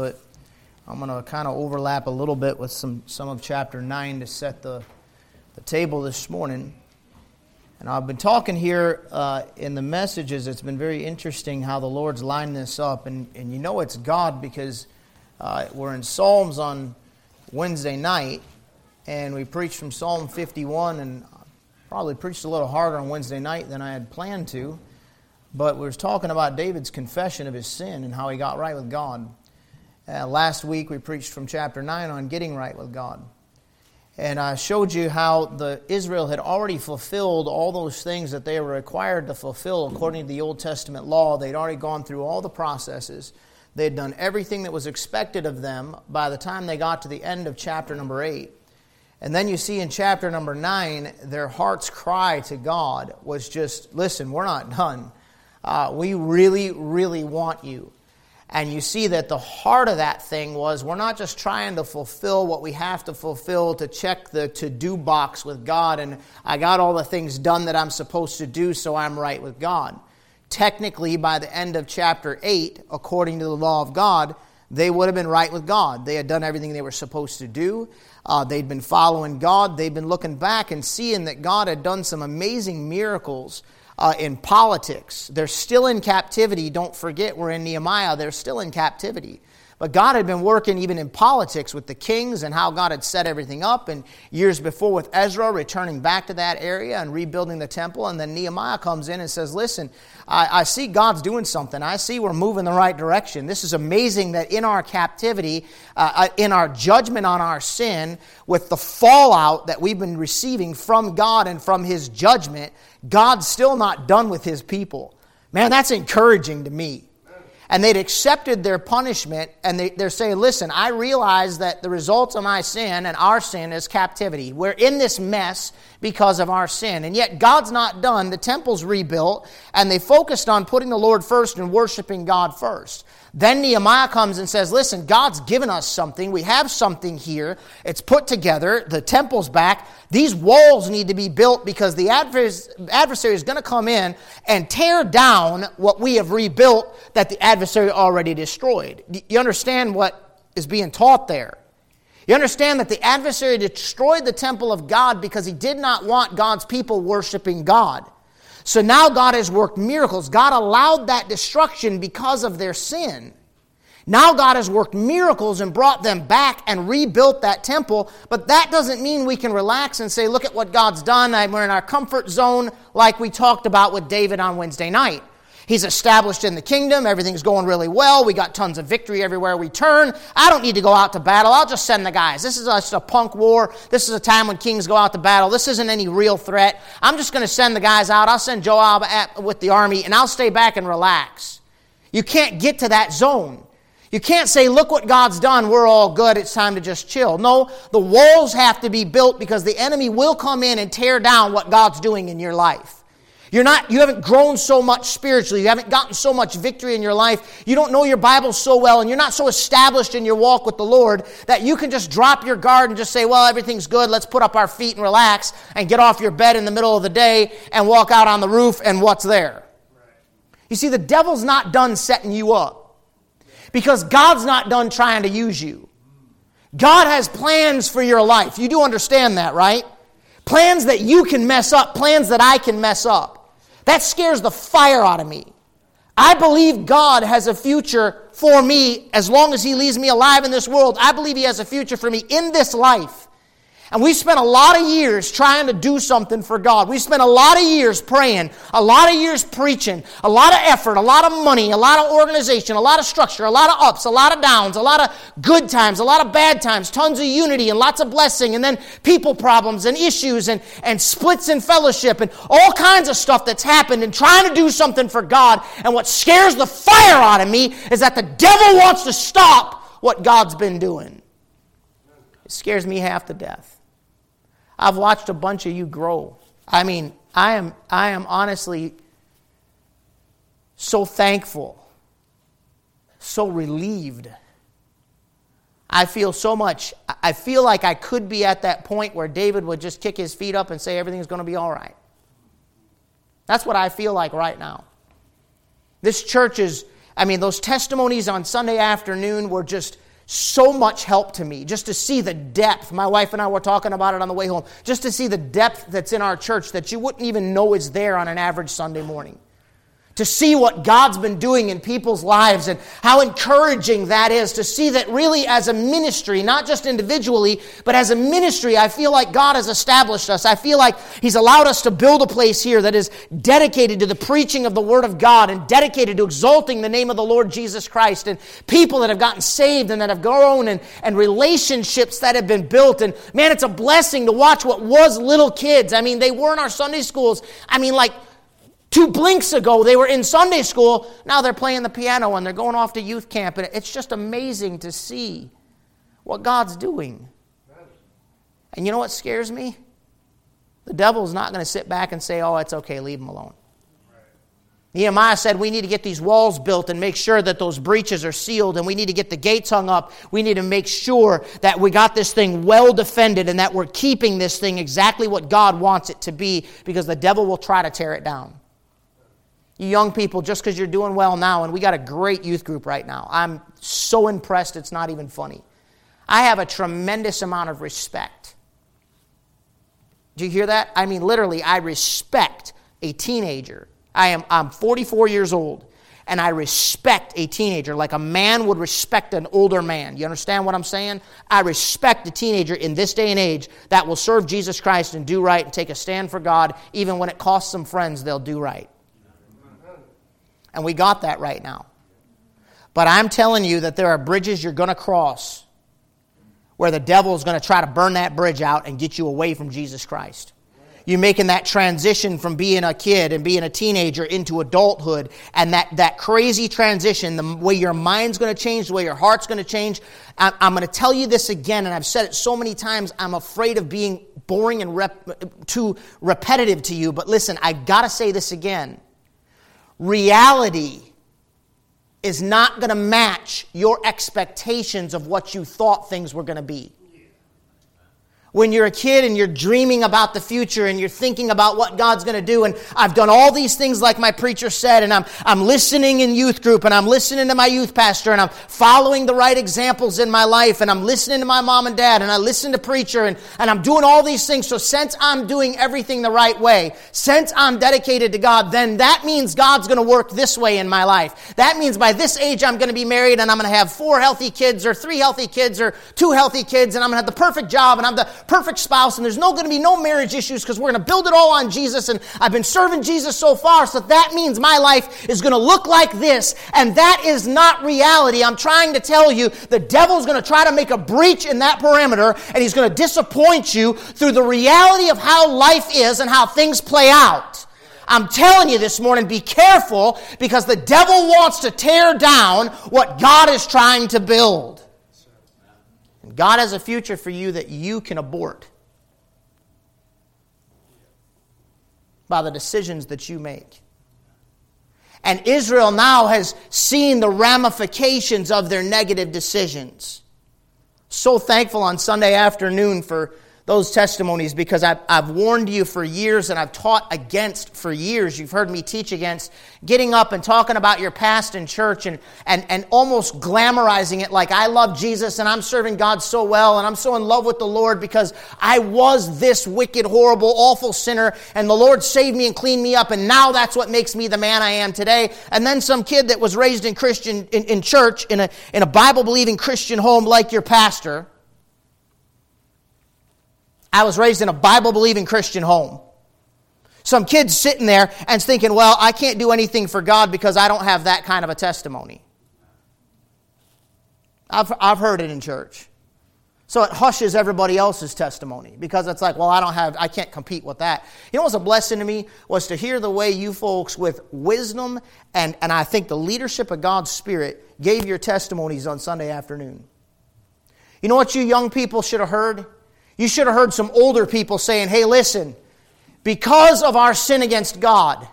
but I'm going to kind of overlap a little bit with some, some of chapter 9 to set the, the table this morning. And I've been talking here uh, in the messages. It's been very interesting how the Lord's lined this up. And, and you know it's God because uh, we're in Psalms on Wednesday night, and we preached from Psalm 51, and probably preached a little harder on Wednesday night than I had planned to. But we was talking about David's confession of his sin and how he got right with God. Uh, last week we preached from chapter 9 on getting right with God. And I showed you how the Israel had already fulfilled all those things that they were required to fulfill according to the Old Testament law. They'd already gone through all the processes. They'd done everything that was expected of them by the time they got to the end of chapter number 8. And then you see in chapter number 9, their heart's cry to God was just, listen, we're not done. Uh, we really, really want you. And you see that the heart of that thing was we're not just trying to fulfill what we have to fulfill to check the to do box with God, and I got all the things done that I'm supposed to do, so I'm right with God. Technically, by the end of chapter 8, according to the law of God, they would have been right with God. They had done everything they were supposed to do. Uh, they'd been following God. They'd been looking back and seeing that God had done some amazing miracles uh, in politics. They're still in captivity. Don't forget, we're in Nehemiah. They're still in captivity. But God had been working even in politics with the kings and how God had set everything up. And years before with Ezra returning back to that area and rebuilding the temple. And then Nehemiah comes in and says, Listen, I, I see God's doing something. I see we're moving the right direction. This is amazing that in our captivity, uh, uh in our judgment on our sin, with the fallout that we've been receiving from God and from His judgment, God's still not done with His people. Man, that's encouraging to me and they'd accepted their punishment and they, they're saying listen i realize that the result of my sin and our sin is captivity. We're in this mess because of our sin. And yet god's not done. The temple's rebuilt and they focused on putting the lord first and worshiping god first then Nehemiah comes and says, Listen, God's given us something. We have something here. It's put together. The temple's back. These walls need to be built because the adversary is going to come in and tear down what we have rebuilt that the adversary already destroyed. You understand what is being taught there? You understand that the adversary destroyed the temple of God because he did not want God's people worshiping God. So now God has worked miracles. God allowed that destruction because of their sin. Now God has worked miracles and brought them back and rebuilt that temple, but that doesn't mean we can relax and say, look at what God's done. We're in our comfort zone like we talked about with David on Wednesday night. He's established in the kingdom. Everything's going really well. We got tons of victory everywhere we turn. I don't need to go out to battle. I'll just send the guys. This is just a punk war. This is a time when kings go out to battle. This isn't any real threat. I'm just going to send the guys out. I'll send Joab with the army, and I'll stay back and relax. You can't get to that zone. You can't say, look what God's done, we're all good, it's time to just chill. No, the walls have to be built because the enemy will come in and tear down what God's doing in your life. You're not, you haven't grown so much spiritually. You haven't gotten so much victory in your life. You don't know your Bible so well, and you're not so established in your walk with the Lord that you can just drop your guard and just say, Well, everything's good. Let's put up our feet and relax and get off your bed in the middle of the day and walk out on the roof, and what's there? You see, the devil's not done setting you up because God's not done trying to use you. God has plans for your life. You do understand that, right? Plans that you can mess up, plans that I can mess up. That scares the fire out of me. I believe God has a future for me as long as He leaves me alive in this world. I believe He has a future for me in this life. And we spent a lot of years trying to do something for God. We spent a lot of years praying, a lot of years preaching, a lot of effort, a lot of money, a lot of organization, a lot of structure, a lot of ups, a lot of downs, a lot of good times, a lot of bad times, tons of unity and lots of blessing, and then people problems and issues and, and splits in fellowship and all kinds of stuff that's happened and trying to do something for God. And what scares the fire out of me is that the devil wants to stop what God's been doing. It scares me half to death. I've watched a bunch of you grow. I mean, I am, I am honestly so thankful, so relieved. I feel so much, I feel like I could be at that point where David would just kick his feet up and say everything's going to be all right. That's what I feel like right now. This church is, I mean, those testimonies on Sunday afternoon were just so much help to me just to see the depth. My wife and I were talking about it on the way home, just to see the depth that's in our church that you wouldn't even know is there on an average Sunday morning to see what God's been doing in people's lives and how encouraging that is to see that really as a ministry, not just individually, but as a ministry, I feel like God has established us. I feel like He's allowed us to build a place here that is dedicated to the preaching of the Word of God and dedicated to exalting the name of the Lord Jesus Christ and people that have gotten saved and that have grown and, and relationships that have been built. And man, it's a blessing to watch what was little kids. I mean, they were in our Sunday schools. I mean, like, Two blinks ago, they were in Sunday school. Now they're playing the piano and they're going off to youth camp. And it's just amazing to see what God's doing. And you know what scares me? The devil's not going to sit back and say, oh, it's okay, leave him alone. Nehemiah said we need to get these walls built and make sure that those breaches are sealed, and we need to get the gates hung up. We need to make sure that we got this thing well defended and that we're keeping this thing exactly what God wants it to be because the devil will try to tear it down. You young people, just because you're doing well now, and we got a great youth group right now. I'm so impressed, it's not even funny. I have a tremendous amount of respect. Do you hear that? I mean, literally, I respect a teenager. I am I'm 44 years old, and I respect a teenager like a man would respect an older man. You understand what I'm saying? I respect a teenager in this day and age that will serve Jesus Christ and do right and take a stand for God, even when it costs some friends, they'll do right. And we got that right now. But I'm telling you that there are bridges you're going to cross where the devil is going to try to burn that bridge out and get you away from Jesus Christ. You're making that transition from being a kid and being a teenager into adulthood, and that, that crazy transition, the way your mind's going to change, the way your heart's going to change. I, I'm going to tell you this again, and I've said it so many times, I'm afraid of being boring and rep, too repetitive to you, but listen, I've got to say this again reality is not going to match your expectations of what you thought things were going to be when you're a kid and you're dreaming about the future and you're thinking about what God's going to do. And I've done all these things like my preacher said, and I'm, I'm listening in youth group and I'm listening to my youth pastor and I'm following the right examples in my life and I'm listening to my mom and dad and I listen to preacher and, and I'm doing all these things. So since I'm doing everything the right way, since I'm dedicated to God, then that means God's going to work this way in my life. That means by this age I'm going to be married and I'm going to have four healthy kids or three healthy kids or two healthy kids and I'm going to have the perfect job and I'm the perfect spouse and there's no going to be no marriage issues because we're going to build it all on Jesus and I've been serving Jesus so far so that means my life is going to look like this and that is not reality. I'm trying to tell you the devil's going to try to make a breach in that perimeter and he's going to disappoint you through the reality of how life is and how things play out. I'm telling you this morning, be careful because the devil wants to tear down what God is trying to build. God has a future for you that you can abort by the decisions that you make. And Israel now has seen the ramifications of their negative decisions. So thankful on Sunday afternoon for those testimonies because I've, I've, warned you for years and I've taught against for years. You've heard me teach against getting up and talking about your past in church and, and, and almost glamorizing it like I love Jesus and I'm serving God so well and I'm so in love with the Lord because I was this wicked, horrible, awful sinner and the Lord saved me and cleaned me up and now that's what makes me the man I am today. And then some kid that was raised in Christian, in, in church, in a, in a Bible believing Christian home like your pastor I was raised in a Bible believing Christian home. Some kids sitting there and thinking, well, I can't do anything for God because I don't have that kind of a testimony. I've, I've heard it in church. So it hushes everybody else's testimony because it's like, well, I don't have, I can't compete with that. You know what's a blessing to me was to hear the way you folks with wisdom and, and I think the leadership of God's Spirit gave your testimonies on Sunday afternoon. You know what you young people should have heard? You should have heard some older people saying, hey, listen, because of our sin against God,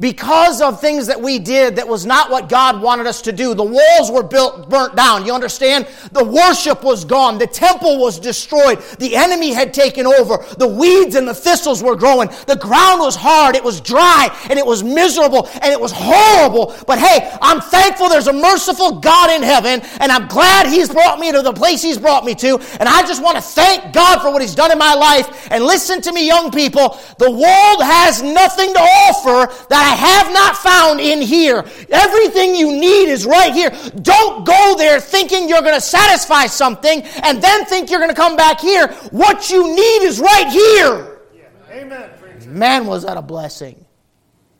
because of things that we did that was not what God wanted us to do. The walls were built, burnt down. You understand? The worship was gone. The temple was destroyed. The enemy had taken over. The weeds and the thistles were growing. The ground was hard. It was dry and it was miserable and it was horrible. But hey, I'm thankful there's a merciful God in heaven and I'm glad He's brought me to the place He's brought me to. And I just want to thank God for what He's done in my life. And listen to me, young people. The world has nothing to offer that I have not found in here. Everything you need is right here. Don't go there thinking you're going to satisfy something and then think you're going to come back here. What you need is right here. Yeah. Amen. Man, was that a blessing.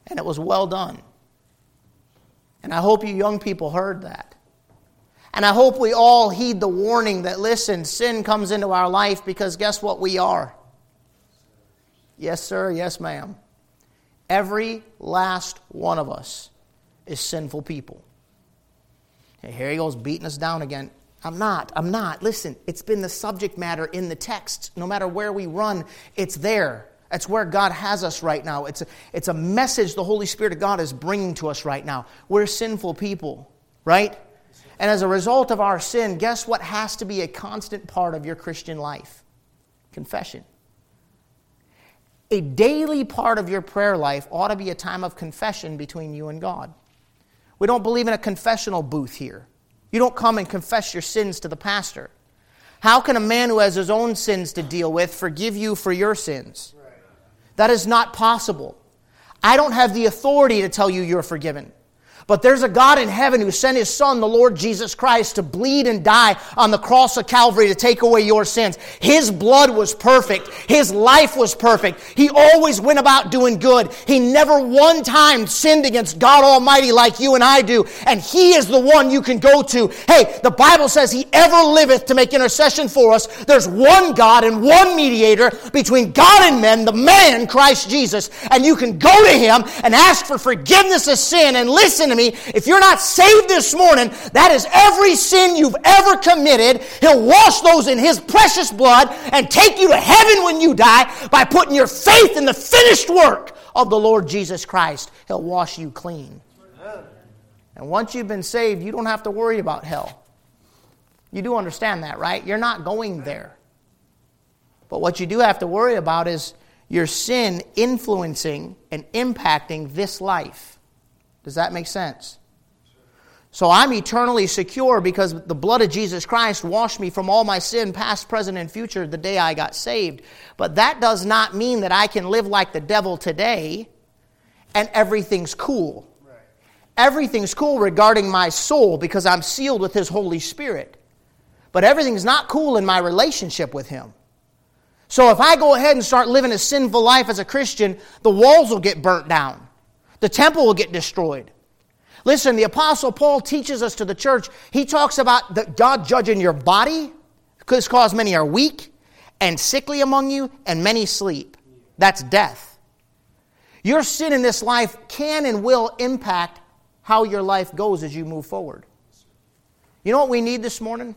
And it was well done. And I hope you young people heard that. And I hope we all heed the warning that listen, sin comes into our life because guess what we are? Yes, sir. Yes, ma'am. Every last one of us is sinful people. And here he goes beating us down again. I'm not. I'm not. Listen, it's been the subject matter in the text. No matter where we run, it's there. That's where God has us right now. It's a, it's a message the Holy Spirit of God is bringing to us right now. We're sinful people, right? And as a result of our sin, guess what has to be a constant part of your Christian life? Confession a daily part of your prayer life ought to be a time of confession between you and God. We don't believe in a confessional booth here. You don't come and confess your sins to the pastor. How can a man who has his own sins to deal with forgive you for your sins? That is not possible. I don't have the authority to tell you you're forgiven. But there's a God in heaven who sent his son, the Lord Jesus Christ, to bleed and die on the cross of Calvary to take away your sins. His blood was perfect. His life was perfect. He always went about doing good. He never one time sinned against God Almighty like you and I do. And he is the one you can go to. Hey, the Bible says he ever liveth to make intercession for us. There's one God and one mediator between God and men, the man Christ Jesus. And you can go to him and ask for forgiveness of sin and listen to me, if you're not saved this morning, that is every sin you've ever committed. He'll wash those in His precious blood and take you to heaven when you die by putting your faith in the finished work of the Lord Jesus Christ. He'll wash you clean. And once you've been saved, you don't have to worry about hell. You do understand that, right? You're not going there. But what you do have to worry about is your sin influencing and impacting this life. Does that make sense? So I'm eternally secure because the blood of Jesus Christ washed me from all my sin, past, present, and future, the day I got saved. But that does not mean that I can live like the devil today and everything's cool. Everything's cool regarding my soul because I'm sealed with His Holy Spirit. But everything's not cool in my relationship with Him. So if I go ahead and start living a sinful life as a Christian, the walls will get burnt down. The temple will get destroyed. Listen, the Apostle Paul teaches us to the church, he talks about the God judging your body, because many are weak and sickly among you, and many sleep. That's death. Your sin in this life can and will impact how your life goes as you move forward. You know what we need this morning?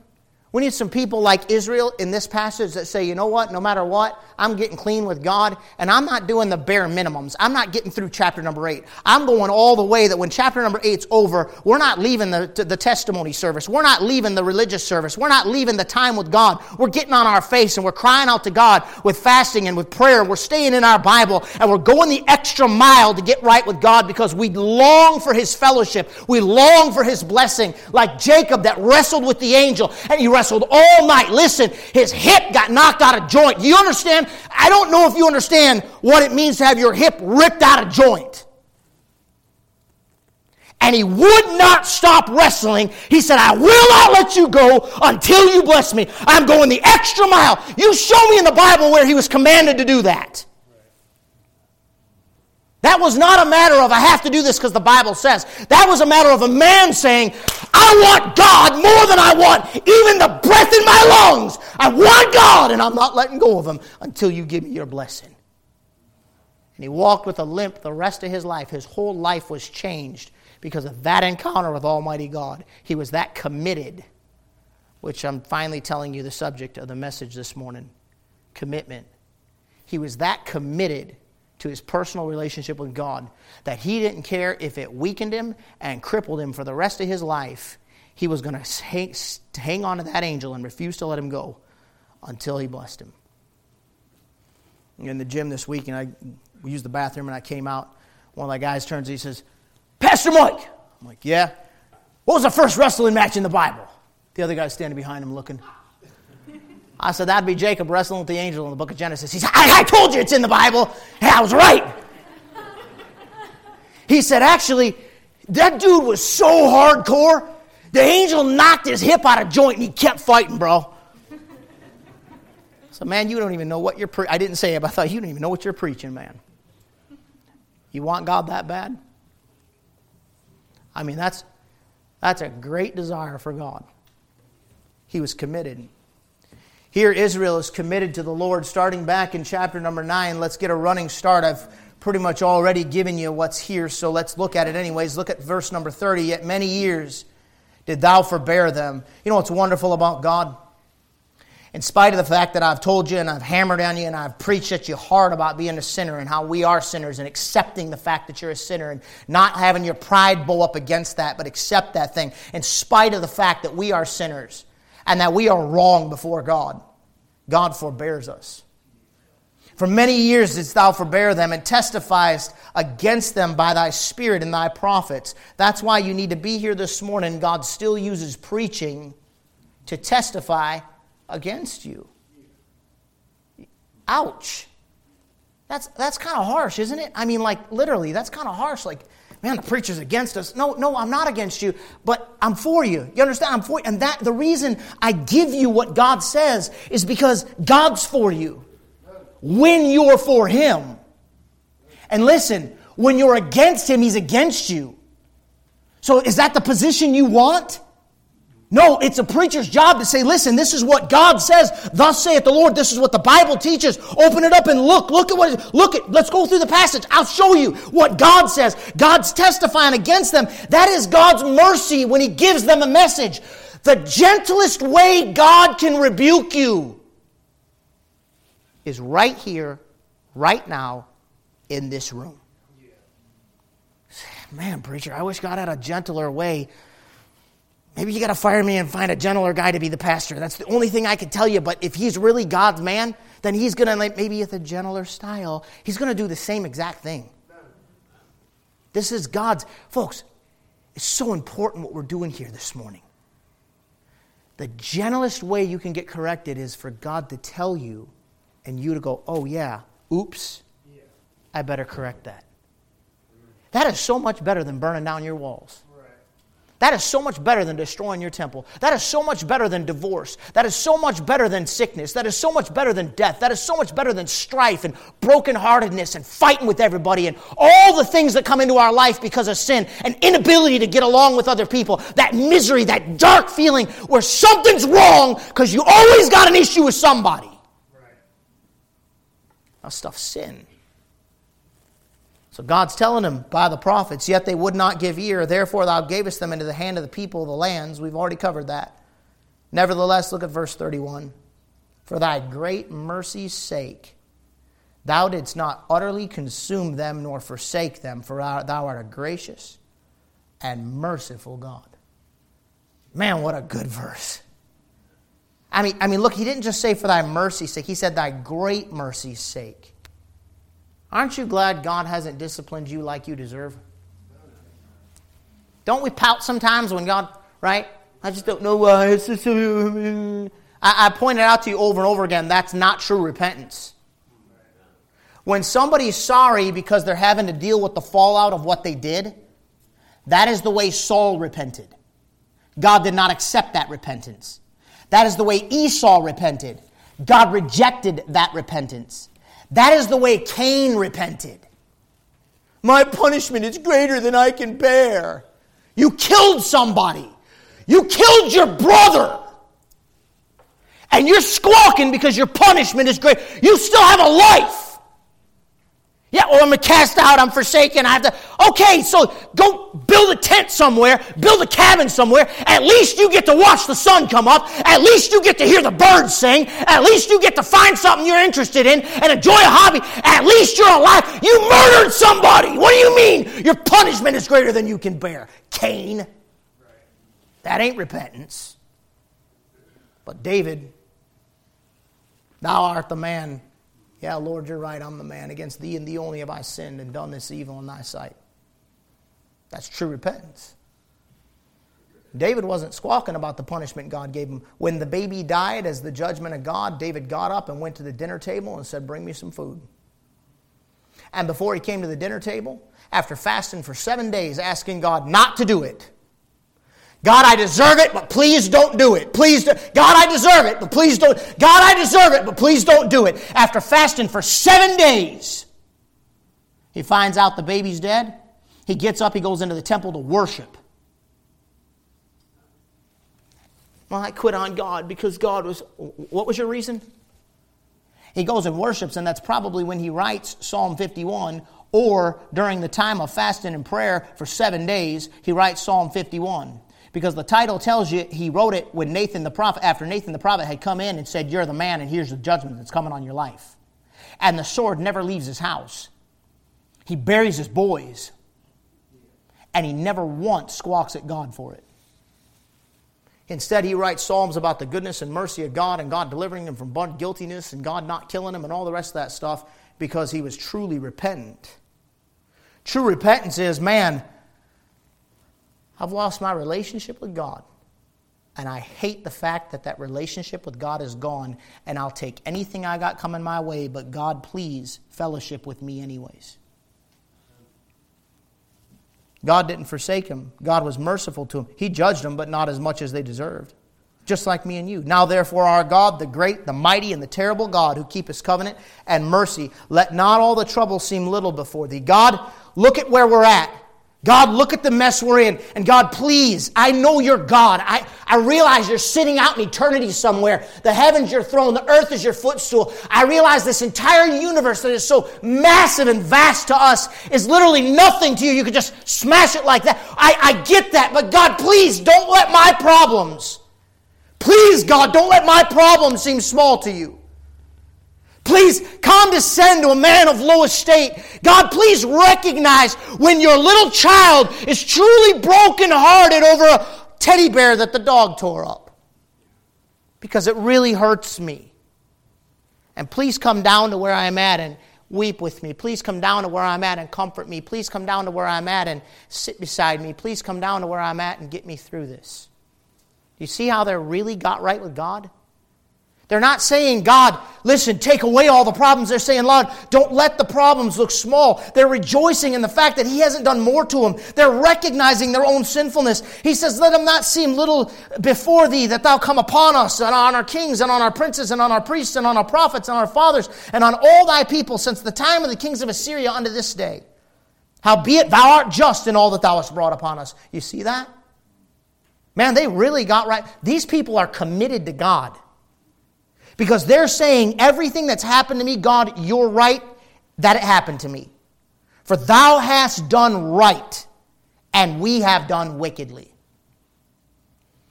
We need some people like Israel in this passage that say, you know what, no matter what, I'm getting clean with God, and I'm not doing the bare minimums. I'm not getting through chapter number eight. I'm going all the way that when chapter number eight's over, we're not leaving the, the testimony service. We're not leaving the religious service. We're not leaving the time with God. We're getting on our face and we're crying out to God with fasting and with prayer. We're staying in our Bible and we're going the extra mile to get right with God because we long for His fellowship. We long for His blessing, like Jacob that wrestled with the angel and he wrestled all night. Listen, his hip got knocked out of joint. You understand? I don't know if you understand what it means to have your hip ripped out of joint. And he would not stop wrestling. He said, I will not let you go until you bless me. I'm going the extra mile. You show me in the Bible where he was commanded to do that. That was not a matter of I have to do this because the Bible says. That was a matter of a man saying, I want God more than I want even the breath in my lungs. I want God and I'm not letting go of him until you give me your blessing. And he walked with a limp the rest of his life. His whole life was changed because of that encounter with Almighty God. He was that committed, which I'm finally telling you the subject of the message this morning commitment. He was that committed to his personal relationship with God that he didn't care if it weakened him and crippled him for the rest of his life. He was going to hang, hang on to that angel and refuse to let him go until he blessed him. In the gym this week, and I used the bathroom, and I came out. One of the guys turns, he says, Pastor Mike. I'm like, yeah. What was the first wrestling match in the Bible? The other guy's standing behind him looking. I said, that'd be Jacob wrestling with the angel in the book of Genesis. He said, I, I told you it's in the Bible. Hey, I was right. he said, actually, that dude was so hardcore, the angel knocked his hip out of joint and he kept fighting, bro. So, man, you don't even know what you're preaching. I didn't say it, but I thought you don't even know what you're preaching, man. You want God that bad? I mean, that's, that's a great desire for God. He was committed. Here, Israel is committed to the Lord starting back in chapter number 9. Let's get a running start. I've pretty much already given you what's here, so let's look at it anyways. Look at verse number 30. Yet many years did thou forbear them. You know what's wonderful about God? in spite of the fact that I've told you and I've hammered on you and I've preached at you hard about being a sinner and how we are sinners and accepting the fact that you're a sinner and not having your pride bow up against that, but accept that thing, in spite of the fact that we are sinners and that we are wrong before God, God forbears us. For many years didst thou forbear them and testifiest against them by thy spirit and thy prophets. That's why you need to be here this morning. God still uses preaching to testify against you. Ouch. That's, that's kind of harsh, isn't it? I mean, like, literally, that's kind of harsh. Like, man, the preacher's against us. No, no, I'm not against you, but I'm for you. You understand? I'm for you. And that the reason I give you what God says is because God's for you when you're for Him. And listen, when you're against Him, He's against you. So is that the position you want? No, it's a preacher's job to say, listen, this is what God says. Thus saith the Lord. This is what the Bible teaches. Open it up and look. Look at what, look at, let's go through the passage. I'll show you what God says. God's testifying against them. That is God's mercy when He gives them a message. The gentlest way God can rebuke you is right here, right now, in this room. Man, preacher, I wish God had a gentler way Maybe you got to fire me and find a gentler guy to be the pastor. That's the only thing I can tell you. But if he's really God's man, then he's going to, maybe with a gentler style, he's going to do the same exact thing. This is God's. Folks, it's so important what we're doing here this morning. The gentlest way you can get corrected is for God to tell you and you to go, oh, yeah, oops, yeah. I better correct that. That is so much better than burning down your walls. That is so much better than destroying your temple. That is so much better than divorce. That is so much better than sickness. That is so much better than death. That is so much better than strife and brokenheartedness and fighting with everybody and all the things that come into our life because of sin and inability to get along with other people. That misery, that dark feeling where something's wrong because you always got an issue with somebody. That stuff's sin. So God's telling them by the prophets, yet they would not give ear. Therefore, thou gavest them into the hand of the people of the lands. We've already covered that. Nevertheless, look at verse 31. For thy great mercy's sake, thou didst not utterly consume them nor forsake them, for thou art a gracious and merciful God. Man, what a good verse. I mean, I mean, look, he didn't just say for thy mercy's sake, he said thy great mercy's sake. Aren't you glad God hasn't disciplined you like you deserve? Don't we pout sometimes when God, right? I just don't know why. It's just, I, I pointed out to you over and over again that's not true repentance. When somebody's sorry because they're having to deal with the fallout of what they did, that is the way Saul repented. God did not accept that repentance. That is the way Esau repented. God rejected that repentance. That is the way Cain repented. My punishment is greater than I can bear. You killed somebody. You killed your brother. And you're squawking because your punishment is great. You still have a life. Yeah, well, I'm cast out, I'm forsaken, I have to. Okay, so go build a tent somewhere, build a cabin somewhere. At least you get to watch the sun come up. At least you get to hear the birds sing. At least you get to find something you're interested in and enjoy a hobby. At least you're alive. You murdered somebody. What do you mean? Your punishment is greater than you can bear. Cain. That ain't repentance. But David, thou art the man yeah, Lord, you're right. I'm the man. Against thee and thee only have I sinned and done this evil in thy sight. That's true repentance. David wasn't squawking about the punishment God gave him. When the baby died as the judgment of God, David got up and went to the dinner table and said, Bring me some food. And before he came to the dinner table, after fasting for seven days, asking God not to do it, God, I deserve it, but please don't do it. Please, do, God, I deserve it, but please don't. God, I deserve it, but please don't do it. After fasting for seven days, he finds out the baby's dead. He gets up, he goes into the temple to worship. Well, I quit on God because God was. What was your reason? He goes and worships, and that's probably when he writes Psalm 51, or during the time of fasting and prayer for seven days, he writes Psalm 51 because the title tells you he wrote it when Nathan the prophet, after Nathan the prophet had come in and said, You're the man, and here's the judgment that's coming on your life. And the sword never leaves his house. He buries his boys, and he never once squawks at God for it. Instead, he writes psalms about the goodness and mercy of God and God delivering him from guiltiness and God not killing him and all the rest of that stuff because he was truly repentant. True repentance is, man, I've lost my relationship with God. And I hate the fact that that relationship with God is gone, and I'll take anything I got coming my way, but God, please fellowship with me, anyways. God didn't forsake him. God was merciful to him. He judged them, but not as much as they deserved. Just like me and you. Now, therefore, our God, the great, the mighty, and the terrible God who keepeth covenant and mercy, let not all the trouble seem little before thee. God, look at where we're at. God, look at the mess we're in. And God, please, I know you're God. I, I realize you're sitting out in eternity somewhere. The heavens your throne, the earth is your footstool. I realize this entire universe that is so massive and vast to us is literally nothing to you. You could just smash it like that. I, I get that, but God, please don't let my problems, please, God, don't let my problems seem small to you. Please condescend to a man of low estate. God, please recognize when your little child is truly brokenhearted over a teddy bear that the dog tore up. Because it really hurts me. And please come down to where I'm at and weep with me. Please come down to where I'm at and comfort me. Please come down to where I'm at and sit beside me. Please come down to where I'm at and get me through this. Do you see how they really got right with God? They're not saying, God, listen, take away all the problems. They're saying, Lord, don't let the problems look small. They're rejoicing in the fact that He hasn't done more to them. They're recognizing their own sinfulness. He says, Let them not seem little before Thee that Thou come upon us and on our kings and on our princes and on our priests and on our prophets and our fathers and on all Thy people since the time of the kings of Assyria unto this day. Howbeit Thou art just in all that Thou hast brought upon us. You see that? Man, they really got right. These people are committed to God. Because they're saying, everything that's happened to me, God, you're right that it happened to me. For thou hast done right, and we have done wickedly.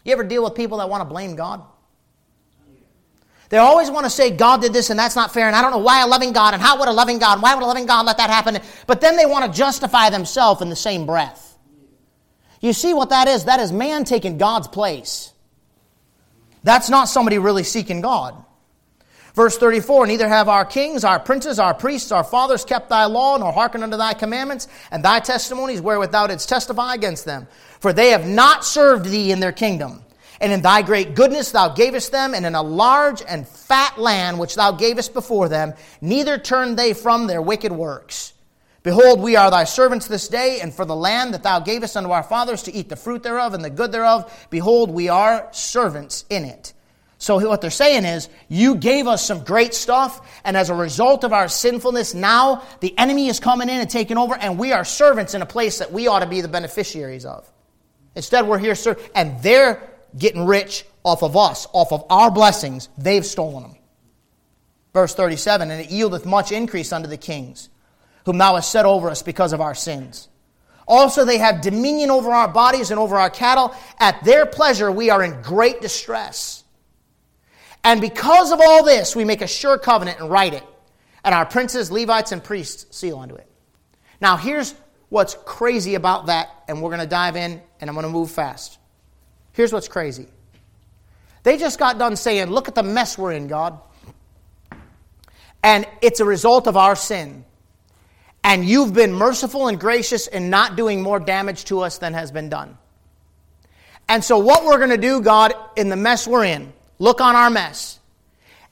You ever deal with people that want to blame God? They always want to say, God did this and that's not fair, and I don't know why a loving God, and how would a loving God, why would a loving God let that happen? But then they want to justify themselves in the same breath. You see what that is? That is man taking God's place. That's not somebody really seeking God. Verse 34 Neither have our kings, our princes, our priests, our fathers kept thy law, nor hearkened unto thy commandments and thy testimonies wherewith thou didst testify against them. For they have not served thee in their kingdom. And in thy great goodness thou gavest them, and in a large and fat land which thou gavest before them, neither turned they from their wicked works. Behold, we are thy servants this day, and for the land that thou gavest unto our fathers to eat the fruit thereof and the good thereof, behold, we are servants in it. So what they're saying is, you gave us some great stuff, and as a result of our sinfulness, now the enemy is coming in and taking over, and we are servants in a place that we ought to be the beneficiaries of. Instead, we're here, sir, and they're getting rich off of us, off of our blessings. They've stolen them. Verse 37, and it yieldeth much increase unto the kings. whom thou hast set over us because of our sins. Also, they have dominion over our bodies and over our cattle. At their pleasure, we are in great distress. And because of all this, we make a sure covenant and write it. And our princes, Levites, and priests seal unto it. Now, here's what's crazy about that, and we're going to dive in, and I'm going to move fast. Here's what's crazy. They just got done saying, Look at the mess we're in, God. And it's a result of our sin and you've been merciful and gracious in not doing more damage to us than has been done. And so, what we're going to do, God, in the mess we're in, look on our mess.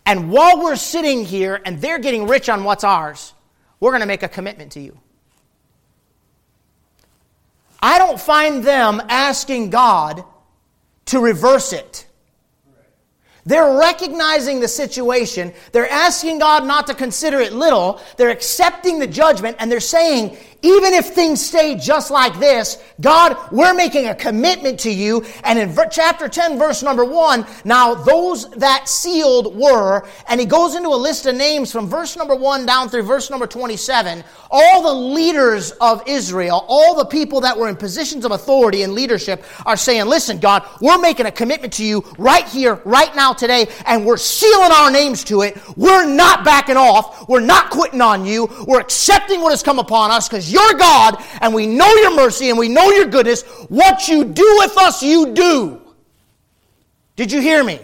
And while we're sitting here and they're getting rich on what's ours, we're going to make a commitment to you. I don't find them asking God to reverse it. They're recognizing the situation. They're asking God not to consider it little. They're accepting the judgment and they're saying, even if things stay just like this, God, we're making a commitment to you. And in chapter 10, verse number 1, now those that sealed were, and he goes into a list of names from verse number 1 down through verse number 27, all the leaders of Israel, all the people that were in positions of authority and leadership are saying, listen, God, we're making a commitment to you right here, right now, today, and we're sealing our names to it. We're not backing off. We're not quitting on you. We're accepting what has come upon us because you're God and we know your mercy and we know your goodness. What you do with us, you do. Did you hear me?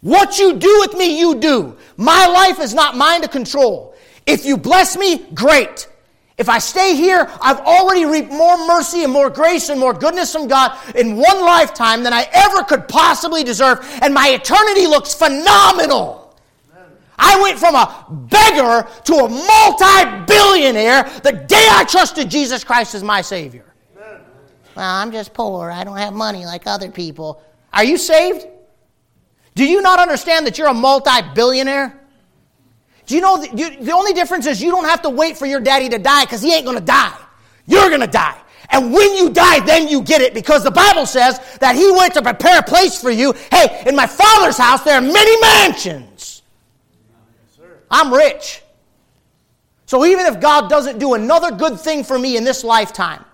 What you do with me, you do. My life is not mine to control. If you bless me, great. If I stay here, I've already reaped more mercy and more grace and more goodness from God in one lifetime than I ever could possibly deserve, and my eternity looks phenomenal. I went from a beggar to a multi billionaire the day I trusted Jesus Christ as my Savior. Well, I'm just poor. I don't have money like other people. Are you saved? Do you not understand that you're a multi billionaire? Do you know the, you, the only difference is you don't have to wait for your daddy to die because he ain't going to die. You're going to die. And when you die, then you get it because the Bible says that he went to prepare a place for you. Hey, in my father's house, there are many mansions. I'm rich. So even if God doesn't do another good thing for me in this lifetime,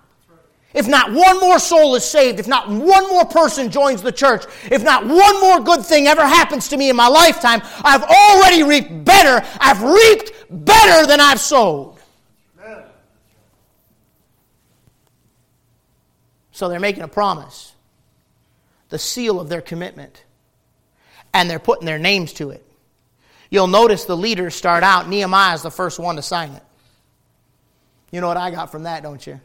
if not one more soul is saved, if not one more person joins the church, if not one more good thing ever happens to me in my lifetime, I've already reaped better. I've reaped better than I've sowed. So they're making a promise, the seal of their commitment, and they're putting their names to it. You'll notice the leaders start out. Nehemiah is the first one to sign it. You know what I got from that, don't you?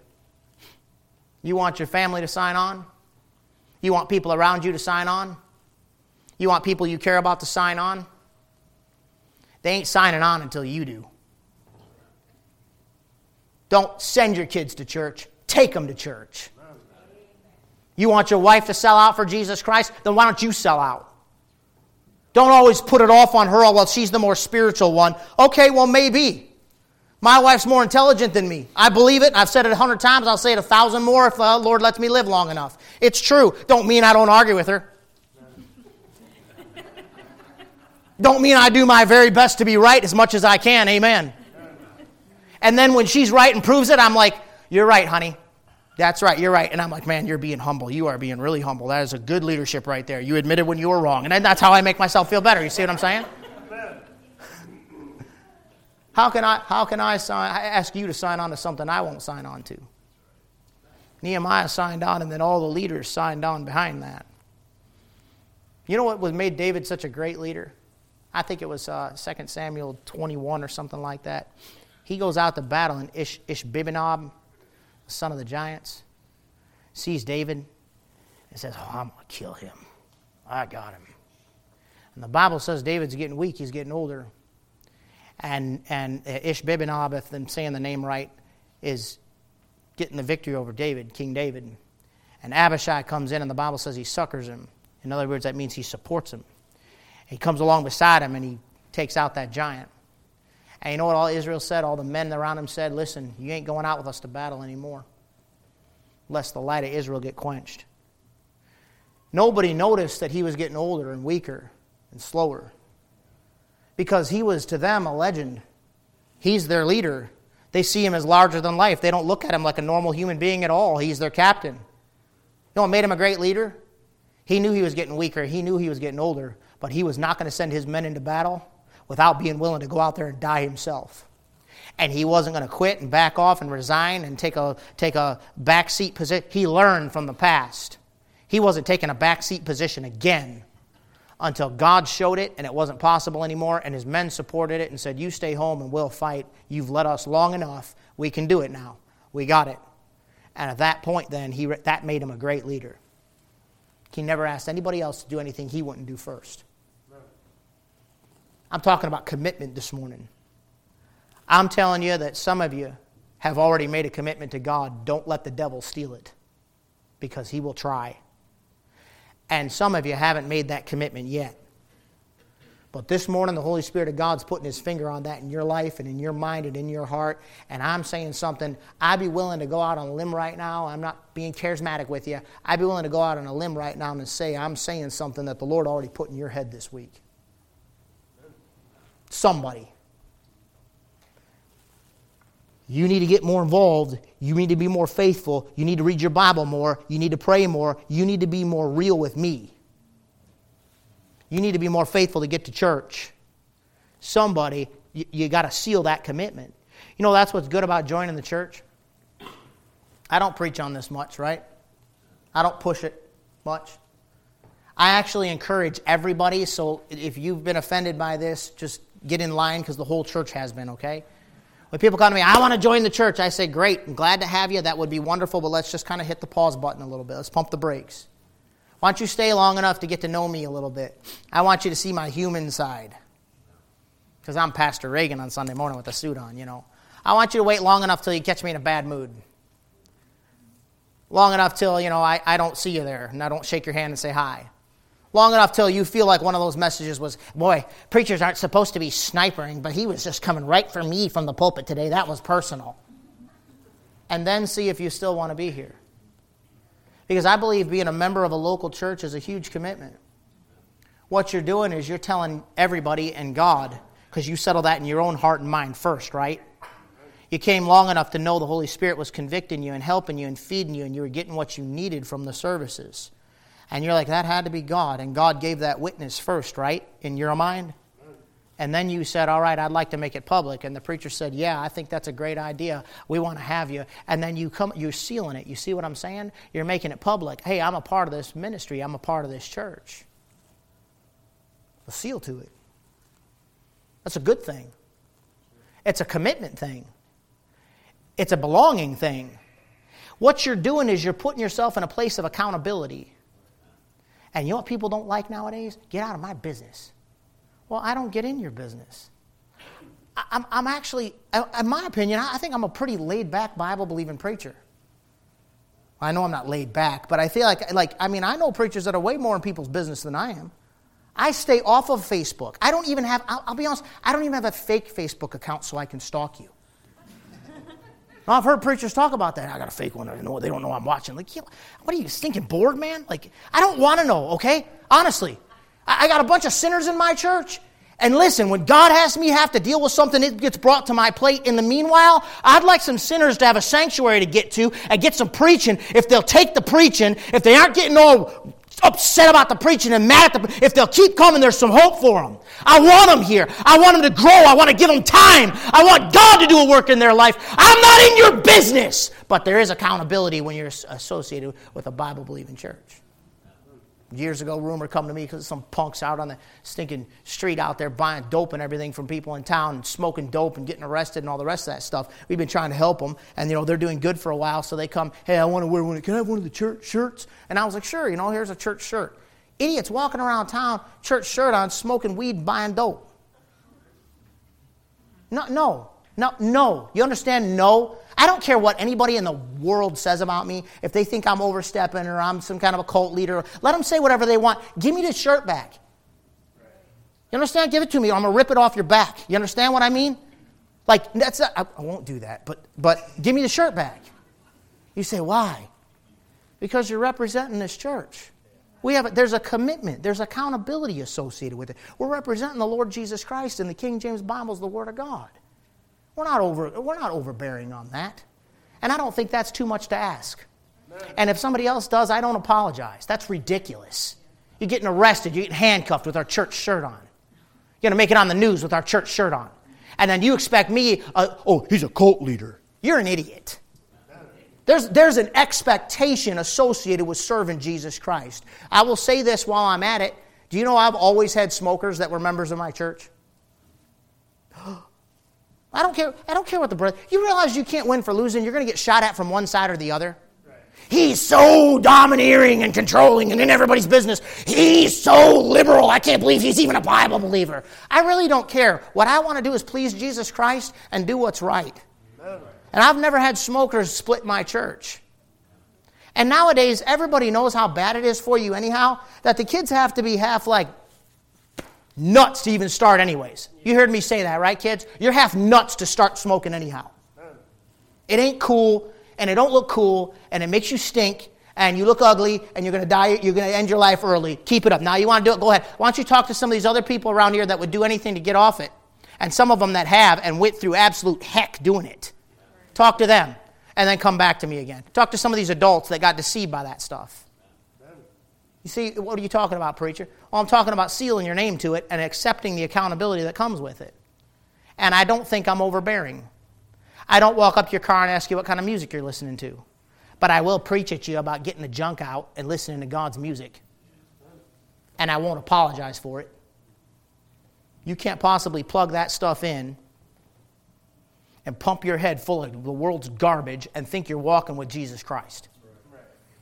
You want your family to sign on? You want people around you to sign on? You want people you care about to sign on? They ain't signing on until you do. Don't send your kids to church, take them to church. You want your wife to sell out for Jesus Christ? Then why don't you sell out? Don't always put it off on her, oh, well, she's the more spiritual one. Okay, well, maybe. My wife's more intelligent than me. I believe it. I've said it a hundred times. I'll say it a thousand more if the uh, Lord lets me live long enough. It's true. Don't mean I don't argue with her. don't mean I do my very best to be right as much as I can. Amen. And then when she's right and proves it, I'm like, you're right, honey. That's right, you're right. And I'm like, man, you're being humble. You are being really humble. That is a good leadership right there. You admitted when you were wrong. And that's how I make myself feel better. You see what I'm saying? how can I, how can I, sign, I ask you to sign on to something I won't sign on to? Nehemiah signed on, and then all the leaders signed on behind that. You know what was made David such a great leader? I think it was uh, 2 Samuel 21 or something like that. He goes out to battle, and Ish, Ishbibenob, son of the giants, sees David and says, Oh, I'm going to kill him. I got him. And the Bible says David's getting weak, he's getting older. And, and Ishbibenob, if I'm saying the name right, is getting the victory over David, King David. And Abishai comes in, and the Bible says he succors him. In other words, that means he supports him. He comes along beside him and he takes out that giant. And you know what all Israel said? All the men around him said, Listen, you ain't going out with us to battle anymore, lest the light of Israel get quenched. Nobody noticed that he was getting older and weaker and slower because he was to them a legend. He's their leader. They see him as larger than life. They don't look at him like a normal human being at all. He's their captain. You know what made him a great leader? He knew he was getting weaker. He knew he was getting older. But he was not going to send his men into battle without being willing to go out there and die himself. And he wasn't going to quit and back off and resign and take a, take a backseat position. He learned from the past. He wasn't taking a backseat position again until God showed it and it wasn't possible anymore, and his men supported it and said, You stay home and we'll fight. You've led us long enough. We can do it now. We got it. And at that point, then, he, that made him a great leader. He never asked anybody else to do anything he wouldn't do first. I'm talking about commitment this morning. I'm telling you that some of you have already made a commitment to God. Don't let the devil steal it because he will try. And some of you haven't made that commitment yet. But this morning, the Holy Spirit of God's putting His finger on that in your life and in your mind and in your heart. And I'm saying something. I'd be willing to go out on a limb right now. I'm not being charismatic with you. I'd be willing to go out on a limb right now and say, I'm saying something that the Lord already put in your head this week. Somebody. You need to get more involved. You need to be more faithful. You need to read your Bible more. You need to pray more. You need to be more real with me. You need to be more faithful to get to church. Somebody, you, you got to seal that commitment. You know, that's what's good about joining the church. I don't preach on this much, right? I don't push it much. I actually encourage everybody, so if you've been offended by this, just get in line because the whole church has been, okay? When people come to me, I want to join the church, I say, Great, I'm glad to have you. That would be wonderful, but let's just kind of hit the pause button a little bit. Let's pump the brakes. Why don't you stay long enough to get to know me a little bit? I want you to see my human side. Because I'm Pastor Reagan on Sunday morning with a suit on, you know. I want you to wait long enough till you catch me in a bad mood. Long enough till, you know, I, I don't see you there and I don't shake your hand and say hi long enough till you feel like one of those messages was, boy, preachers aren't supposed to be snipering, but he was just coming right for me from the pulpit today. That was personal. And then see if you still want to be here. Because I believe being a member of a local church is a huge commitment. What you're doing is you're telling everybody and God, because you settle that in your own heart and mind first, right? You came long enough to know the Holy Spirit was convicting you and helping you and feeding you, and you were getting what you needed from the services. And you're like, that had to be God. And God gave that witness first, right? In your mind? And then you said, All right, I'd like to make it public. And the preacher said, Yeah, I think that's a great idea. We want to have you. And then you come, you're sealing it. You see what I'm saying? You're making it public. Hey, I'm a part of this ministry, I'm a part of this church. A seal to it. That's a good thing. It's a commitment thing, it's a belonging thing. What you're doing is you're putting yourself in a place of accountability. And you know what people don't like nowadays? Get out of my business. Well, I don't get in your business. I'm, I'm actually, in my opinion, I think I'm a pretty laid back, Bible believing preacher. I know I'm not laid back, but I feel like, like, I mean, I know preachers that are way more in people's business than I am. I stay off of Facebook. I don't even have, I'll, I'll be honest, I don't even have a fake Facebook account so I can stalk you. Now, I've heard preachers talk about that. I got a fake one. Know they don't know I'm watching. Like, what are you stinking bored, man? Like, I don't want to know. Okay, honestly, I, I got a bunch of sinners in my church. And listen, when God has me have to deal with something, it gets brought to my plate. In the meanwhile, I'd like some sinners to have a sanctuary to get to and get some preaching. If they'll take the preaching, if they aren't getting all upset about the preaching and mad at the if they'll keep coming there's some hope for them i want them here. I want them to grow. I want to give them time. I want god to do a work in their life. I'm not in your business. But there is accountability when you're associated with a bible believing church Years ago, rumor come to me because some punks out on the stinking street out there buying dope and everything from people in town and smoking dope and getting arrested and all the rest of that stuff. We've been trying to help them, and you know they're doing good for a while. So they come, hey, I want to wear one. Can I have one of the church shirts? And I was like, sure. You know, here's a church shirt. Idiots walking around town, church shirt on, smoking weed, buying dope. No, no, no, no. You understand? No. I don't care what anybody in the world says about me. If they think I'm overstepping or I'm some kind of a cult leader, let them say whatever they want. Give me the shirt back. You understand? Give it to me. or I'm gonna rip it off your back. You understand what I mean? Like that's not, I, I won't do that, but but give me the shirt back. You say why? Because you're representing this church. We have a, there's a commitment, there's accountability associated with it. We're representing the Lord Jesus Christ, and the King James Bible is the Word of God. We're not, over, we're not overbearing on that. And I don't think that's too much to ask. And if somebody else does, I don't apologize. That's ridiculous. You're getting arrested, you're getting handcuffed with our church shirt on. You're going to make it on the news with our church shirt on. And then you expect me, uh, oh, he's a cult leader. You're an idiot. There's, there's an expectation associated with serving Jesus Christ. I will say this while I'm at it. Do you know I've always had smokers that were members of my church? I don't care. I don't care what the brother. You realize you can't win for losing. You're going to get shot at from one side or the other. He's so domineering and controlling and in everybody's business. He's so liberal. I can't believe he's even a Bible believer. I really don't care. What I want to do is please Jesus Christ and do what's right. And I've never had smokers split my church. And nowadays, everybody knows how bad it is for you, anyhow, that the kids have to be half like nuts to even start, anyways. You heard me say that, right, kids? You're half nuts to start smoking, anyhow. It ain't cool, and it don't look cool, and it makes you stink, and you look ugly, and you're to die, you're to end your life early. Keep it up. Now, you want to do it? Go ahead. Why don't you talk to some of these other people around here that would do anything to get off it? And some of them that have and went through absolute heck doing it. Talk to them, and then come back to me again. Talk to some of these adults that got deceived by that stuff. You see, what are you talking about, preacher? Well, I'm talking about sealing your name to it and accepting the accountability that comes with it. And I don't think I'm overbearing. I don't walk up to your car and ask you what kind of music you're listening to. But I will preach at you about getting the junk out and listening to God's music. And I won't apologize for it. You can't possibly plug that stuff in and pump your head full of the world's garbage and think you're walking with Jesus Christ.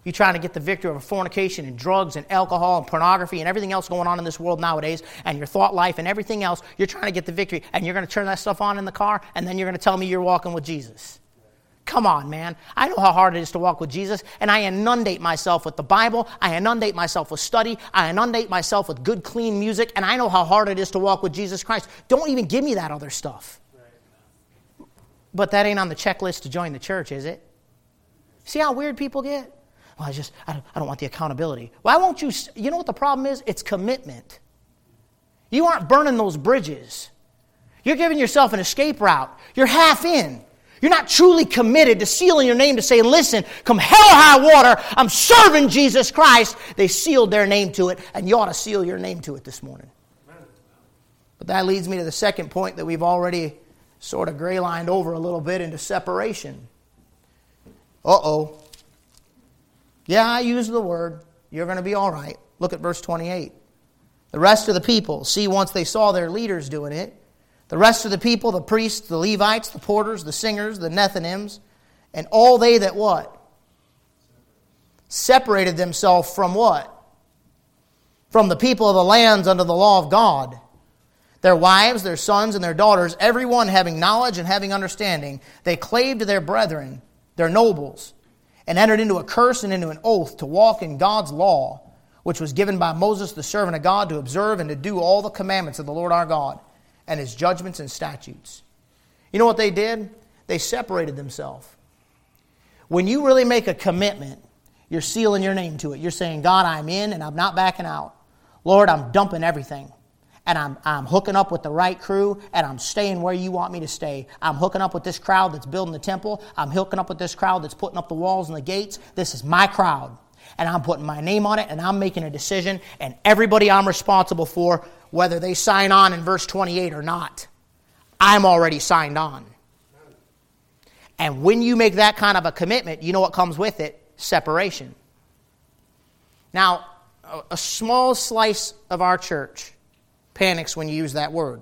You're trying to get the victory over fornication and drugs and alcohol and pornography and everything else going on in this world nowadays, and your thought life and everything else. You're trying to get the victory, and you're going to turn that stuff on in the car, and then you're going to tell me you're walking with Jesus. Come on, man. I know how hard it is to walk with Jesus, and I inundate myself with the Bible. I inundate myself with study. I inundate myself with good, clean music, and I know how hard it is to walk with Jesus Christ. Don't even give me that other stuff. But that ain't on the checklist to join the church, is it? See how weird people get? Well, I just, I don't, I don't want the accountability. Why won't you? You know what the problem is? It's commitment. You aren't burning those bridges. You're giving yourself an escape route. You're half in. You're not truly committed to sealing your name to say, listen, come hell or high water, I'm serving Jesus Christ. They sealed their name to it, and you ought to seal your name to it this morning. But that leads me to the second point that we've already sort of gray lined over a little bit into separation. Uh oh. Yeah, I use the word. You're going to be all right. Look at verse 28. The rest of the people, see, once they saw their leaders doing it, the rest of the people, the priests, the Levites, the porters, the singers, the Nethinims, and all they that what? Separated themselves from what? From the people of the lands under the law of God. Their wives, their sons, and their daughters, everyone having knowledge and having understanding, they clave to their brethren, their nobles, and entered into a curse and into an oath to walk in God's law, which was given by Moses, the servant of God, to observe and to do all the commandments of the Lord our God and his judgments and statutes. You know what they did? They separated themselves. When you really make a commitment, you're sealing your name to it. You're saying, God, I'm in and I'm not backing out. Lord, I'm dumping everything and I'm, I'm hooking up with the right crew and I'm staying where you want me to stay. I'm hooking up with this crowd that's building the temple. I'm hooking up with this crowd that's putting up the walls and the gates. This is my crowd. And I'm putting my name on it and I'm making a decision. And everybody I'm responsible for, whether they sign on in verse 28 or not, I'm already signed on. And when you make that kind of a commitment, you know what comes with it? Separation. Now, a small slice of our church panics when you use that word.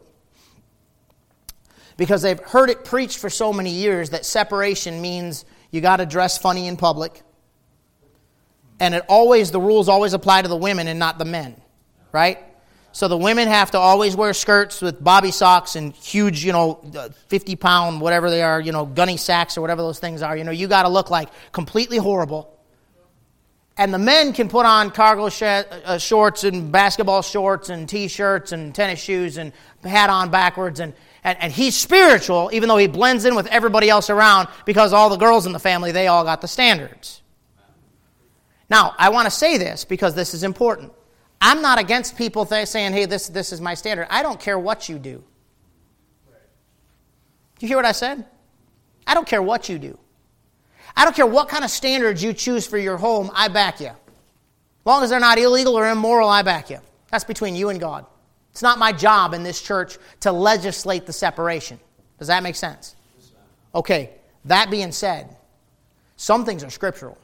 Because they've heard it preached for so many years that separation means you got to dress funny in public. And it always, the rules always apply to the women and not the men, right? So the women have to always wear skirts with bobby socks and huge, you know, 50 pound, whatever they are, you know, gunny sacks or whatever those things are. You know, you got to look like completely horrible and the men can put on cargo sh- uh, shorts and basketball shorts and t-shirts and tennis shoes and hat on backwards and, and, and he's spiritual even though he blends in with everybody else around because all the girls in the family they all got the standards now i want to say this because this is important i'm not against people th- saying hey this, this is my standard i don't care what you do. do you hear what I said? I don't care what you do. I don't care what kind of standards you choose for your home, I back you. As long as they're not illegal or immoral, I back you. That's between you and God. It's not my job in this church to legislate the separation. Does that make sense? Okay, that being said, some things are scriptural.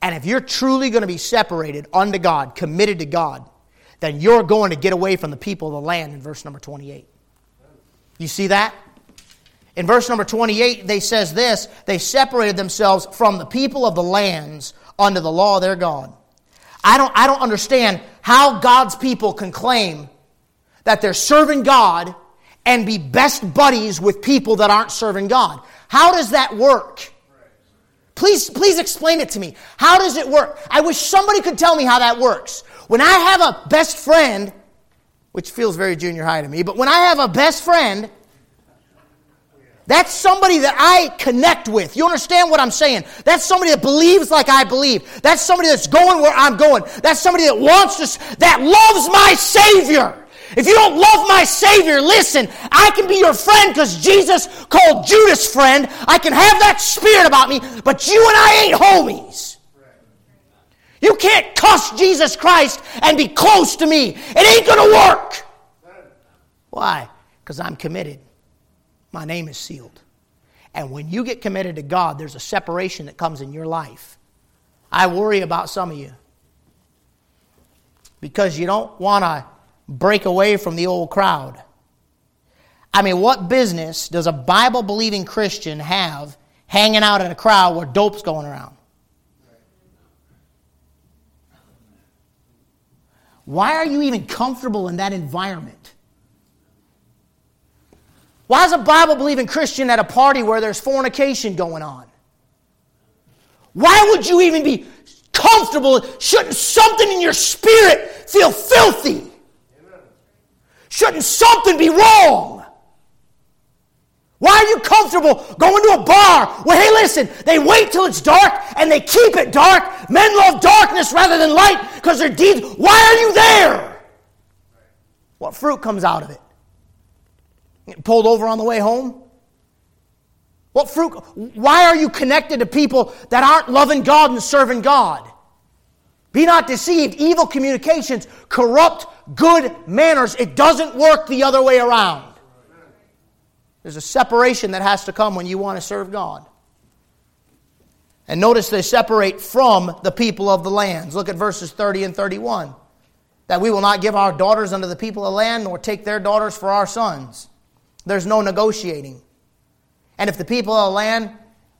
And if you're truly going to be separated unto God, committed to God, then you're going to get away from the people of the land in verse number 28. You see that? In verse number 28, they says this, they separated themselves from the people of the lands unto the law of their God. I don't, I don't understand how God's people can claim that they're serving God and be best buddies with people that aren't serving God. How does that work? Please, please explain it to me. How does it work? I wish somebody could tell me how that works. When I have a best friend, which feels very junior high to me, but when I have a best friend that's somebody that I connect with. You understand what I'm saying? That's somebody that believes like I believe. That's somebody that's going where I'm going. That's somebody that wants to, that loves my Savior. If you don't love my Savior, listen, I can be your friend because Jesus called Judas friend. I can have that spirit about me, but you and I ain't homies. You can't cuss Jesus Christ and be close to me. It ain't going to work. Why? Because I'm committed my name is sealed. And when you get committed to God, there's a separation that comes in your life. I worry about some of you because you don't want to break away from the old crowd. I mean, what business does a Bible believing Christian have hanging out in a crowd where dope's going around? Why are you even comfortable in that environment? Why is a Bible believing Christian at a party where there's fornication going on? Why would you even be comfortable? Shouldn't something in your spirit feel filthy? Shouldn't something be wrong? Why are you comfortable going to a bar Well, hey, listen, they wait till it's dark and they keep it dark? Men love darkness rather than light because their deeds. Why are you there? What fruit comes out of it? Pulled over on the way home? What fruit? Why are you connected to people that aren't loving God and serving God? Be not deceived. Evil communications corrupt good manners. It doesn't work the other way around. There's a separation that has to come when you want to serve God. And notice they separate from the people of the lands. Look at verses 30 and 31. That we will not give our daughters unto the people of the land, nor take their daughters for our sons. There's no negotiating. And if the people of the land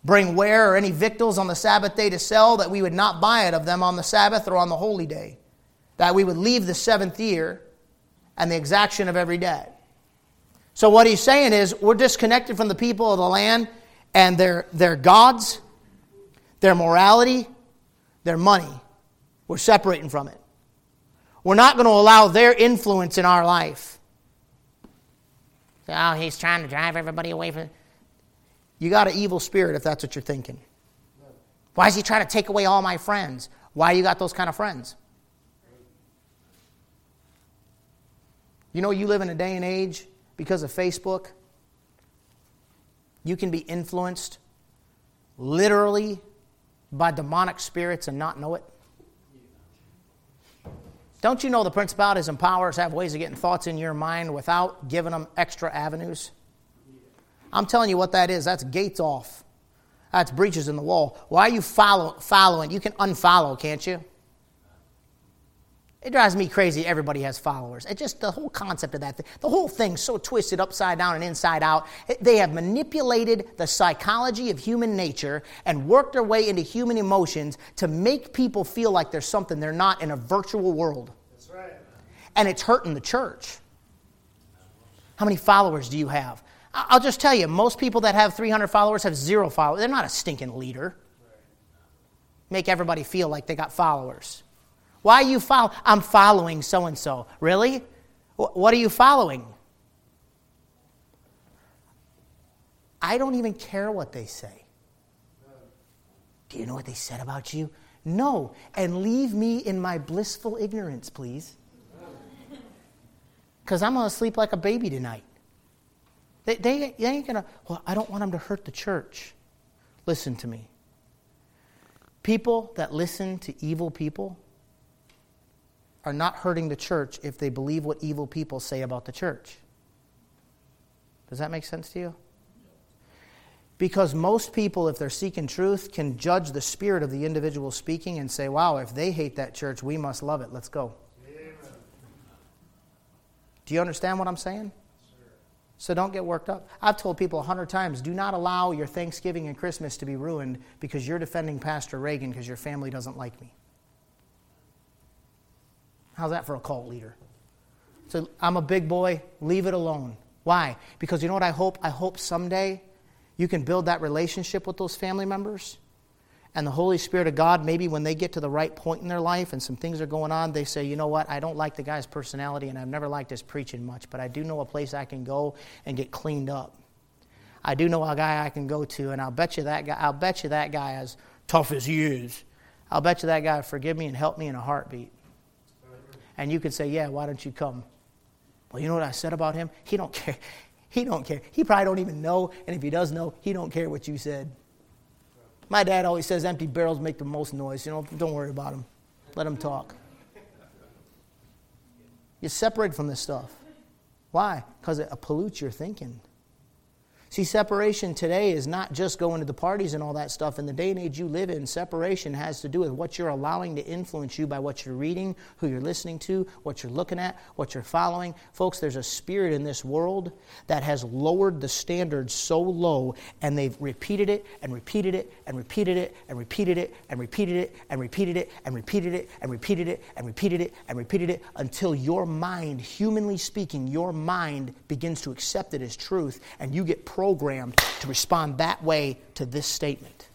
bring ware or any victuals on the Sabbath day to sell, that we would not buy it of them on the Sabbath or on the holy day, that we would leave the seventh year and the exaction of every debt. So what he's saying is we're disconnected from the people of the land and their, their gods, their morality, their money. We're separating from it. We're not going to allow their influence in our life. Oh, he's trying to drive everybody away from. You got an evil spirit if that's what you're thinking. Why is he trying to take away all my friends? Why you got those kind of friends? You know, you live in a day and age because of Facebook. You can be influenced literally by demonic spirits and not know it. Don't you know the principalities and powers have ways of getting thoughts in your mind without giving them extra avenues? I'm telling you what that is. That's gates off. That's breaches in the wall. Why are you follow, following? You can unfollow, can't you? It drives me crazy. Everybody has followers. It just the whole concept of that, the whole thing's so twisted upside down and inside out. They have manipulated the psychology of human nature and worked their way into human emotions to make people feel like there's something they're not in a virtual world. That's right. And it's hurting the church. How many followers do you have? I'll just tell you, most people that have 300 followers have zero followers. They're not a stinking leader. Make everybody feel like they got followers. Why you following? I'm following so and so. Really? What are you following? I don't even care what they say. Do you know what they said about you? No. And leave me in my blissful ignorance, please. Because I'm going to sleep like a baby tonight. They, they, they ain't going to, well, I don't want them to hurt the church. Listen to me. People that listen to evil people are not hurting the church if they believe what evil people say about the church. Does that make sense to you? Because most people, if they're seeking truth, can judge the spirit of the individual speaking and say, wow, if they hate that church, we must love it. Let's go. Amen. Do you understand what I'm saying? So don't get worked up. I've told people a hundred times do not allow your Thanksgiving and Christmas to be ruined because you're defending Pastor Reagan because your family doesn't like me. How's that for a cult leader? So I'm a big boy, leave it alone. Why? Because you know what I hope? I hope someday you can build that relationship with those family members and the Holy Spirit of God, maybe when they get to the right point in their life and some things are going on, they say, you know what, I don't like the guy's personality and I've never liked his preaching much, but I do know a place I can go and get cleaned up. I do know a guy I can go to, and I'll bet you that guy, I'll bet you that guy, as tough as he is, I'll bet you that guy will forgive me and help me in a heartbeat. And you could say, yeah, why don't you come? Well, you know what I said about him? He don't care. He don't care. He probably don't even know, and if he does know, he don't care what you said. My dad always says empty barrels make the most noise. You know, don't worry about them. Let them talk. You separate from this stuff. Why? Because it pollutes your thinking. See, separation today is not just going to the parties and all that stuff. In the day and age you live in, separation has to do with what you're allowing to influence you by what you're reading, who you're listening to, what you're looking at, what you're following. Folks, there's a spirit in this world that has lowered the standards so low, and they've repeated it and repeated it and repeated it and repeated it and repeated it and repeated it and repeated it and repeated it and repeated it and repeated it until your mind, humanly speaking, your mind begins to accept it as truth, and you get programmed to respond that way to this statement.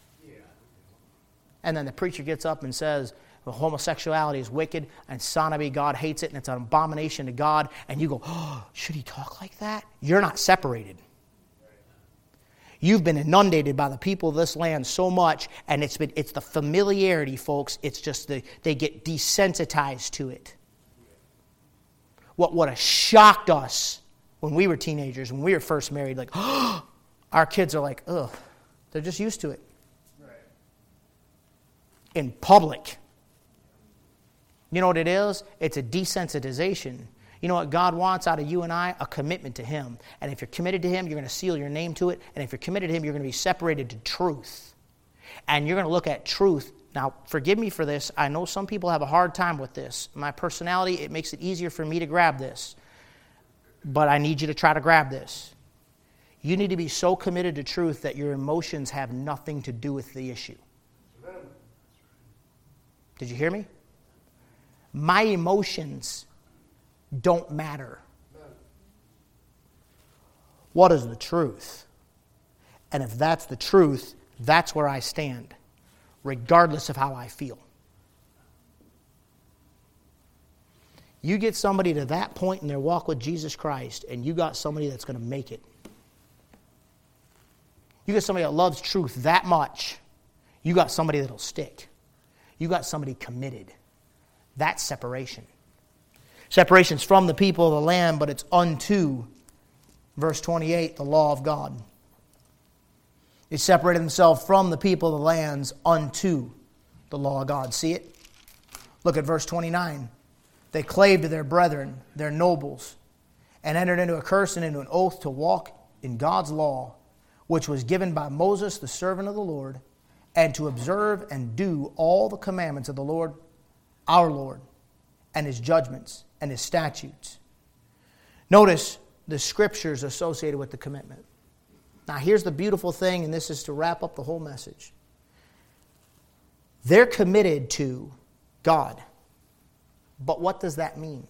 And then the preacher gets up and says, well, homosexuality is wicked and sodomy, God hates it and it's an abomination to God. And you go, oh, should he talk like that? You're not separated. You've been inundated by the people of this land so much, and it's, been, it's the familiarity, folks. It's just the, they get desensitized to it. What would have shocked us when we were teenagers, when we were first married, like, oh, our kids are like, ugh, they're just used to it. Right. In public. You know what it is? It's a desensitization. You know what God wants out of you and I? A commitment to Him. And if you're committed to Him, you're going to seal your name to it. And if you're committed to Him, you're going to be separated to truth. And you're going to look at truth. Now, forgive me for this. I know some people have a hard time with this. My personality, it makes it easier for me to grab this but I need you to try to grab this. You need to be so committed to truth that your emotions have nothing to do with the issue. Did you hear me? My emotions don't matter. What is the truth? And if that's the truth, that's where I stand, regardless of how I feel. You get somebody to that point in their walk with Jesus Christ, and you got somebody that's going to make it. You got somebody that loves truth that much, you got somebody that'll stick. You got somebody committed. That's separation. Separation's from the people of the land, but it's unto, verse 28, the law of God. They separated themselves from the people of the lands unto the law of God. See it? Look at verse 29. They clave to their brethren, their nobles, and entered into a curse and into an oath to walk in God's law, which was given by Moses, the servant of the Lord, and to observe and do all the commandments of the Lord, our Lord, and his judgments and his statutes. Notice the scriptures associated with the commitment. Now, here's the beautiful thing, and this is to wrap up the whole message. They're committed to God. But what does that mean?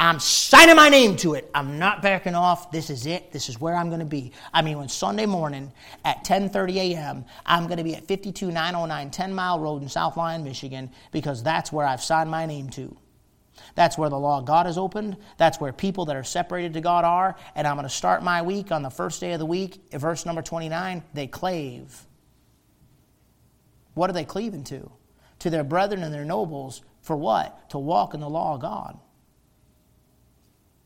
I'm signing my name to it. I'm not backing off. This is it. This is where I'm going to be. I mean, when Sunday morning at 10:30 a.m., I'm going to be at 52909 10 Mile Road in South Lyon, Michigan, because that's where I've signed my name to. That's where the law of God is opened. That's where people that are separated to God are. And I'm going to start my week on the first day of the week. Verse number 29, they clave. What are they cleaving to? To their brethren and their nobles for what? To walk in the law of God.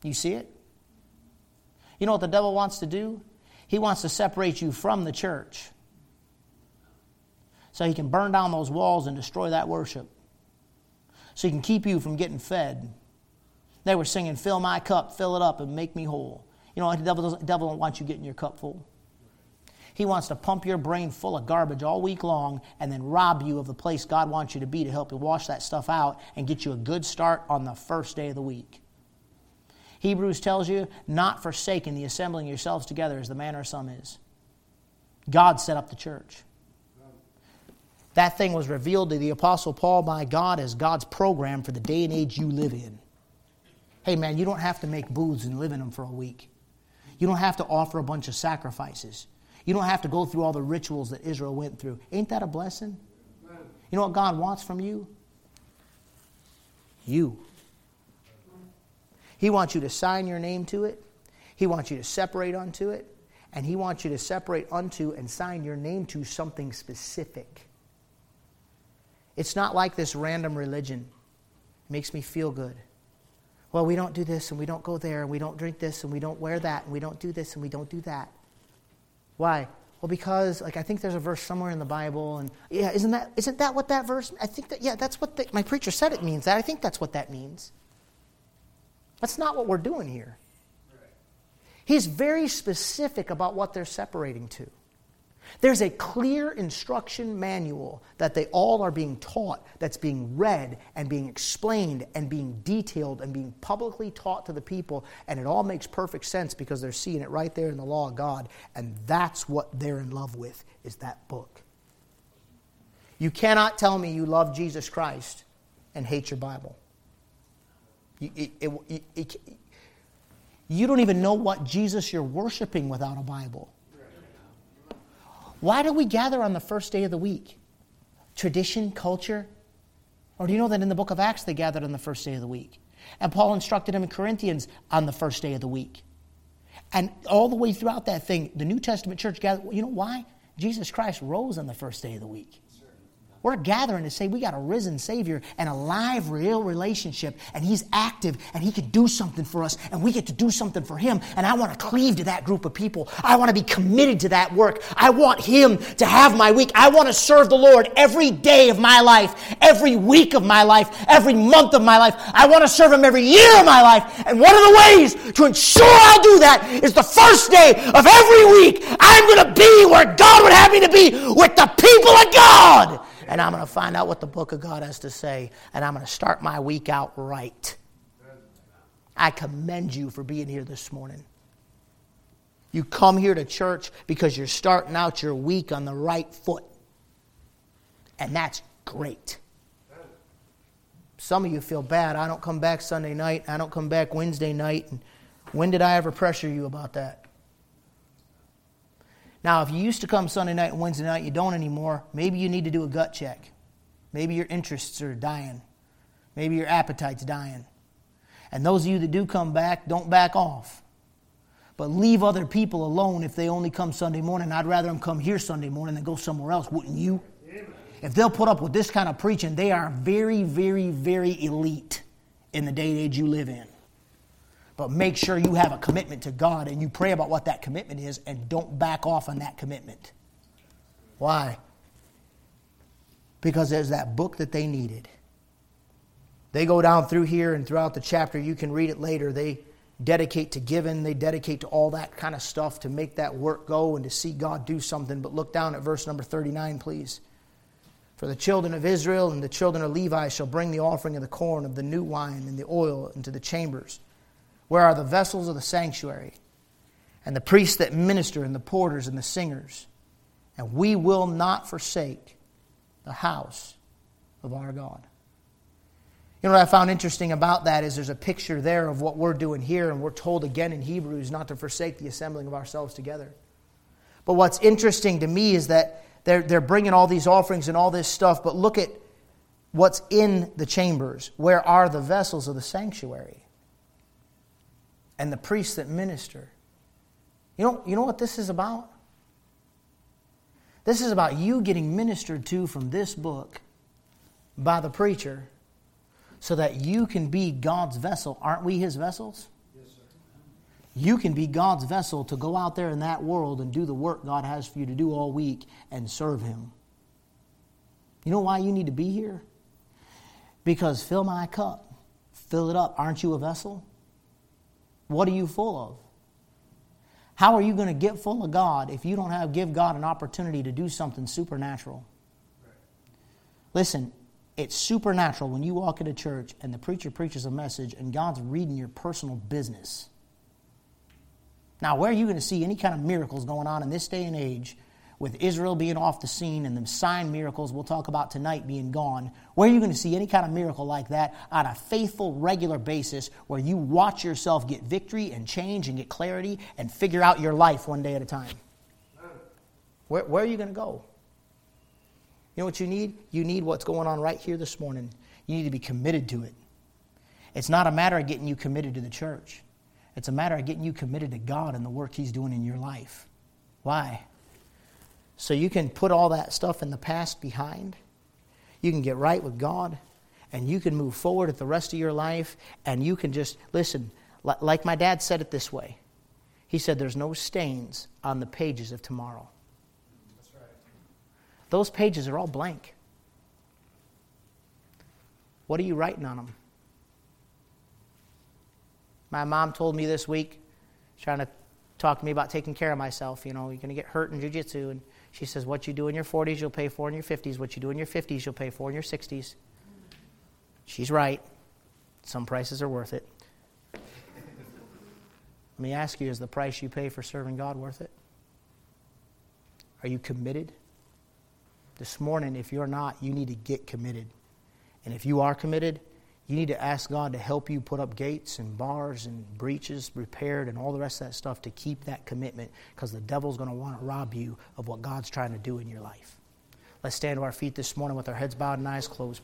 You see it? You know what the devil wants to do? He wants to separate you from the church so he can burn down those walls and destroy that worship. So he can keep you from getting fed. They were singing, Fill my cup, fill it up, and make me whole. You know, the devil the devil don't want you getting your cup full. He wants to pump your brain full of garbage all week long and then rob you of the place God wants you to be to help you wash that stuff out and get you a good start on the first day of the week. Hebrews tells you, not forsaking the assembling yourselves together as the manner of some is. God set up the church. That thing was revealed to the Apostle Paul by God as God's program for the day and age you live in. Hey, man, you don't have to make booths and live in them for a week. You don't have to offer a bunch of sacrifices. You don't have to go through all the rituals that Israel went through. Ain't that a blessing? You know what God wants from you? You. He wants you to sign your name to it. He wants you to separate unto it. And He wants you to separate unto and sign your name to something specific. It's not like this random religion. It makes me feel good. Well, we don't do this and we don't go there and we don't drink this and we don't wear that and we don't do this and we don't do that. Why? Well, because like I think there's a verse somewhere in the Bible, and yeah, isn't that isn't that what that verse? I think that yeah, that's what the, my preacher said it means. That I think that's what that means. That's not what we're doing here. He's very specific about what they're separating to. There's a clear instruction manual that they all are being taught, that's being read and being explained and being detailed and being publicly taught to the people. And it all makes perfect sense because they're seeing it right there in the law of God. And that's what they're in love with, is that book. You cannot tell me you love Jesus Christ and hate your Bible. You, it, it, it, you don't even know what Jesus you're worshiping without a Bible. Why do we gather on the first day of the week? Tradition, culture? Or do you know that in the book of Acts they gathered on the first day of the week? And Paul instructed them in Corinthians on the first day of the week. And all the way throughout that thing, the New Testament church gathered. You know why? Jesus Christ rose on the first day of the week. We're gathering to say we got a risen Savior and a live, real relationship, and He's active and He can do something for us, and we get to do something for Him. And I want to cleave to that group of people. I want to be committed to that work. I want Him to have my week. I want to serve the Lord every day of my life, every week of my life, every month of my life. I want to serve Him every year of my life. And one of the ways to ensure I'll do that is the first day of every week, I'm going to be where God would have me to be with the people of God and I'm going to find out what the book of God has to say, and I'm going to start my week out right. I commend you for being here this morning. You come here to church because you're starting out your week on the right foot. And that's great. Some of you feel bad. I don't come back Sunday night. I don't come back Wednesday night. And when did I ever pressure you about that? Now, if you used to come Sunday night and Wednesday night, you don't anymore, maybe you need to do a gut check. Maybe your interests are dying. Maybe your appetite's dying. And those of you that do come back, don't back off. But leave other people alone if they only come Sunday morning. I'd rather them come here Sunday morning than go somewhere else, wouldn't you? If they'll put up with this kind of preaching, they are very, very, very elite in the day and age you live in. But make sure you have a commitment to God and you pray about what that commitment is and don't back off on that commitment. Why? Because there's that book that they needed. They go down through here and throughout the chapter, you can read it later. They dedicate to giving, they dedicate to all that kind of stuff to make that work go and to see God do something. But look down at verse number 39, please. For the children of Israel and the children of Levi shall bring the offering of the corn, of the new wine, and the oil into the chambers where are the vessels of the sanctuary, and the priests that minister, and the porters, and the singers? And we will not forsake the house of our God. You know what I found interesting about that is there's a picture there of what we're doing here, and we're told again in Hebrews not to forsake the assembling of ourselves together. But what's interesting to me is that they're, they're bringing all these offerings and all this stuff, but look at what's in the chambers. Where are the vessels of the sanctuary? And the priests that minister. You know, you know what this is about? This is about you getting ministered to from this book by the preacher so that you can be God's vessel. Aren't we his vessels? Yes, sir. you can be God's vessel to go out there in that world and do the work God has for you to do all week and serve Him. You know why you need to be here? Because fill my cup, fill it up. Aren't you a vessel? What are you full of? How are you going to get full of God if you don't have give God an opportunity to do something supernatural? Listen, it's supernatural when you walk into church and the preacher preaches a message and God's reading your personal business. Now, where are you going to see any kind of miracles going on in this day and age with Israel being off the scene and the sign miracles we'll talk about tonight being gone? Where are you going to see any kind of miracle like that on a faithful, regular basis where you watch yourself get victory and change and get clarity and figure out your life one day at a time? Where, where are you going to go? You know what you need? You need what's going on right here this morning. You need to be committed to it. It's not a matter of getting you committed to the church. It's a matter of getting you committed to God and the work He's doing in your life. Why? So you can put all that stuff in the past behind. You can get right with God, and you can move forward at the rest of your life, and you can just, listen, like my dad said it this way. He said, There's no stains on the pages of tomorrow. That's right. Those pages are all blank. What are you writing on them? My mom told me this week, trying to talk to me about taking care of myself. You know, you're going to get hurt in jujitsu. And she says, What you do in your 40s, you'll pay for in your 50s. What you do in your 50s, you'll pay for in your 60s. She's right. Some prices are worth it. Let me ask you is the price you pay for serving God worth it? Are you committed? This morning, if you're not, you need to get committed. And if you are committed, you need to ask God to help you put up gates and bars and breaches repaired and all the rest of that stuff to keep that commitment because the devil's going to want to rob you of what God's trying to do in your life. Let's stand to our feet this morning with our heads bowed and eyes closed, please.